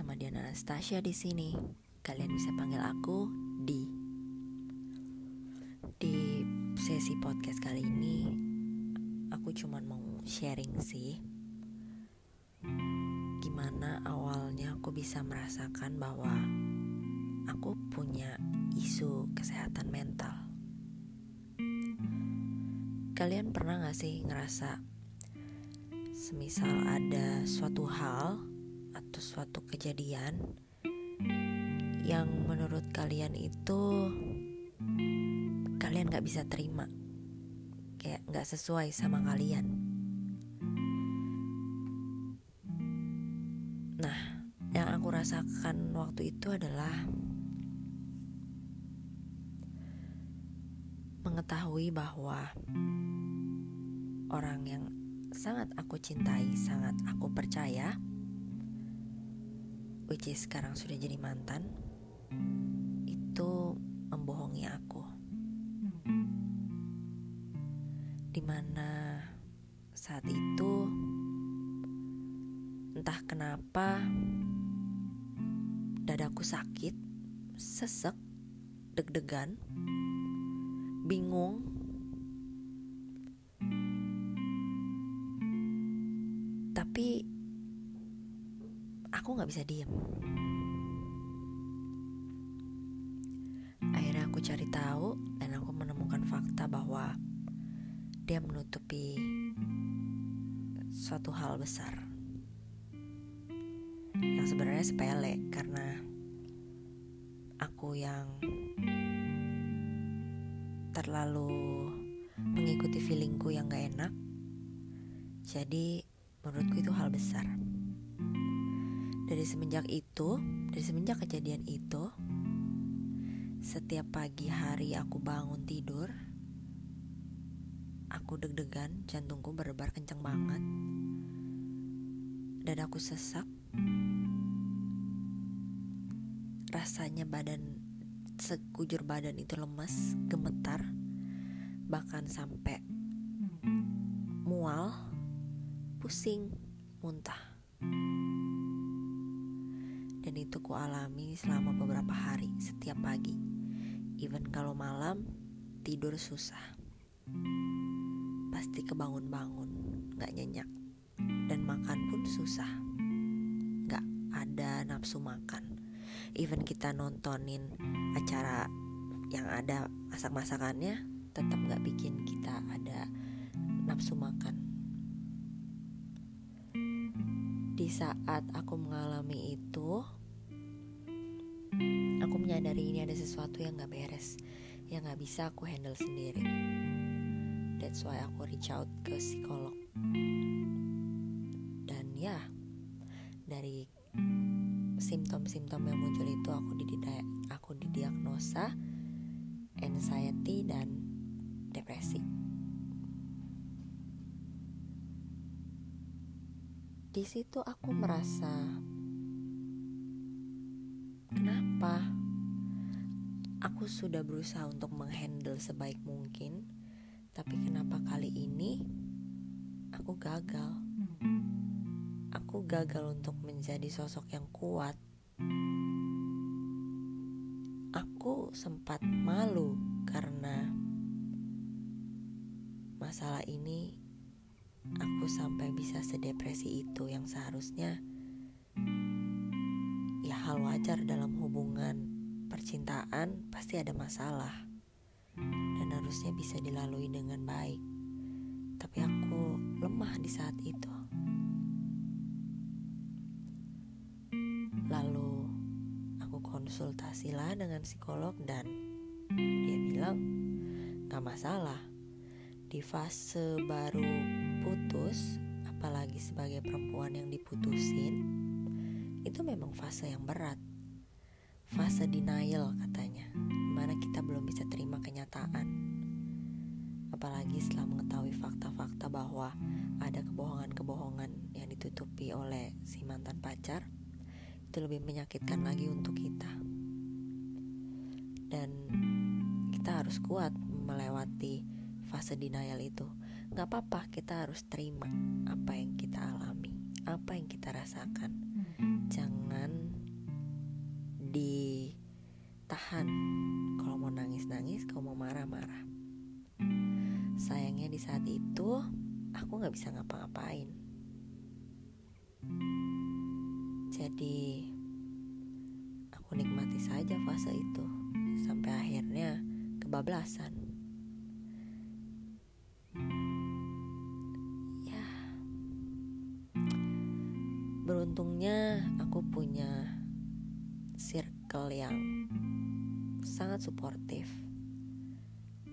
sama Diana Anastasia di sini. Kalian bisa panggil aku Di. Di sesi podcast kali ini, aku cuma mau sharing sih. Gimana awalnya aku bisa merasakan bahwa aku punya isu kesehatan mental. Kalian pernah gak sih ngerasa semisal ada suatu hal atau suatu kejadian yang menurut kalian itu kalian gak bisa terima. Kayak gak sesuai sama kalian. Nah yang aku rasakan waktu itu adalah mengetahui bahwa orang yang sangat aku cintai, sangat aku percaya, which is sekarang sudah jadi mantan, itu membohongi aku. Di mana saat itu, entah kenapa, dadaku sakit, sesek, deg-degan, bingung, tapi aku nggak bisa diem. Akhirnya aku cari tahu dan aku menemukan fakta bahwa dia menutupi suatu hal besar yang sebenarnya sepele karena aku yang terlalu mengikuti feelingku yang gak enak jadi menurutku itu hal besar dari semenjak itu, dari semenjak kejadian itu, setiap pagi hari aku bangun tidur, aku deg-degan, jantungku berdebar kencang banget, dan aku sesak. Rasanya badan sekujur badan itu lemas, gemetar, bahkan sampai mual, pusing, muntah dan itu ku alami selama beberapa hari setiap pagi. Even kalau malam tidur susah, pasti kebangun-bangun, gak nyenyak, dan makan pun susah, gak ada nafsu makan. Even kita nontonin acara yang ada masak-masakannya, tetap gak bikin kita ada nafsu makan. di saat aku mengalami itu aku menyadari ini ada sesuatu yang gak beres yang gak bisa aku handle sendiri. That's why aku reach out ke psikolog. Dan ya dari simptom-simptom yang muncul itu aku dididak aku didiagnosa anxiety dan depresi. Di situ aku merasa kenapa aku sudah berusaha untuk menghandle sebaik mungkin tapi kenapa kali ini aku gagal? Aku gagal untuk menjadi sosok yang kuat. Aku sempat malu karena masalah ini aku sampai bisa sedepresi itu yang seharusnya ya hal wajar dalam hubungan percintaan pasti ada masalah. Dan harusnya bisa dilalui dengan baik. Tapi aku lemah di saat itu. Lalu aku konsultasilah dengan psikolog dan dia bilang gak masalah. Di fase baru putus, apalagi sebagai perempuan yang diputusin, itu memang fase yang berat. Fase denial katanya, di mana kita belum bisa terima kenyataan. Apalagi setelah mengetahui fakta-fakta bahwa ada kebohongan-kebohongan yang ditutupi oleh si mantan pacar, itu lebih menyakitkan lagi untuk kita. Dan kita harus kuat melewati fase denial itu Gak apa-apa kita harus terima apa yang kita alami Apa yang kita rasakan Jangan ditahan. Kalau mau nangis nangis kalau mau marah marah sayangnya di saat itu aku nggak bisa ngapa-ngapain. Jadi aku nikmati saja fase itu sampai akhirnya kebablasan. Ya. Beruntungnya aku punya circle yang sangat suportif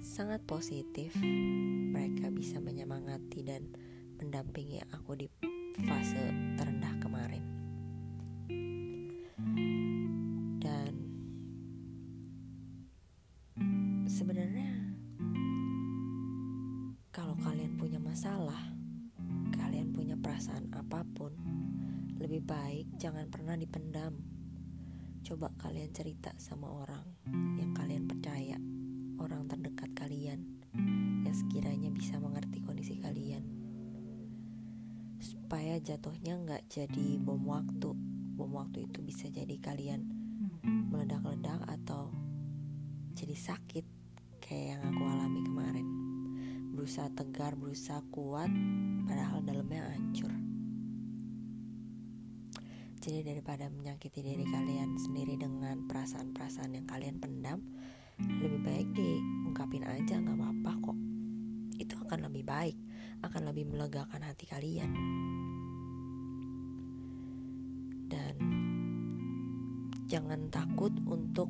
sangat positif mereka bisa menyemangati dan mendampingi aku di fase terendah kemarin. Dan sebenarnya kalau kalian punya masalah kalian punya perasaan apa pun lebih baik jangan pernah dipendam coba kalian cerita sama orang yang kalian percaya orang terdekat kalian yang sekiranya bisa mengerti kondisi kalian. Supaya jatuhnya nggak jadi bom waktu. Bom waktu itu bisa jadi kalian meledak-ledak atau jadi sakit kayak yang aku alami kemarin. Berusaha tegar berusaha kuat padahal dalamnya hancur jadi daripada menyakiti diri kalian sendiri dengan perasaan-perasaan yang kalian pendam, lebih baik diungkapin aja nggak apa-apa kok. Itu akan lebih baik, akan lebih melegakan hati kalian. Dan jangan takut untuk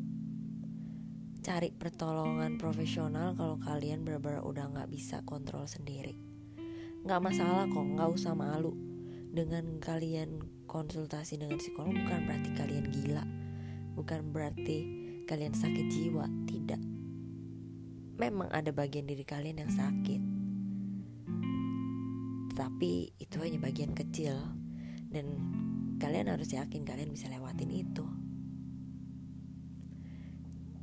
cari pertolongan profesional kalau kalian benar-benar udah nggak bisa kontrol sendiri. Nggak masalah kok, nggak usah malu dengan kalian konsultasi dengan psikolog bukan berarti kalian gila, bukan berarti kalian sakit jiwa, tidak. Memang ada bagian diri kalian yang sakit, tapi itu hanya bagian kecil, dan kalian harus yakin kalian bisa lewatin itu.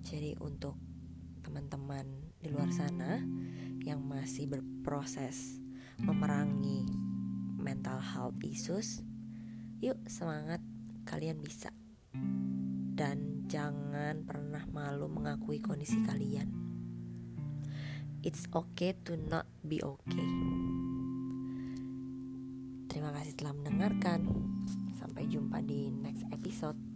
Jadi, untuk teman-teman di luar sana yang masih berproses memerangi mental health issues, Yuk semangat, kalian bisa. Dan jangan pernah malu mengakui kondisi kalian. It's okay to not be okay. Terima kasih telah mendengarkan. Sampai jumpa di next episode.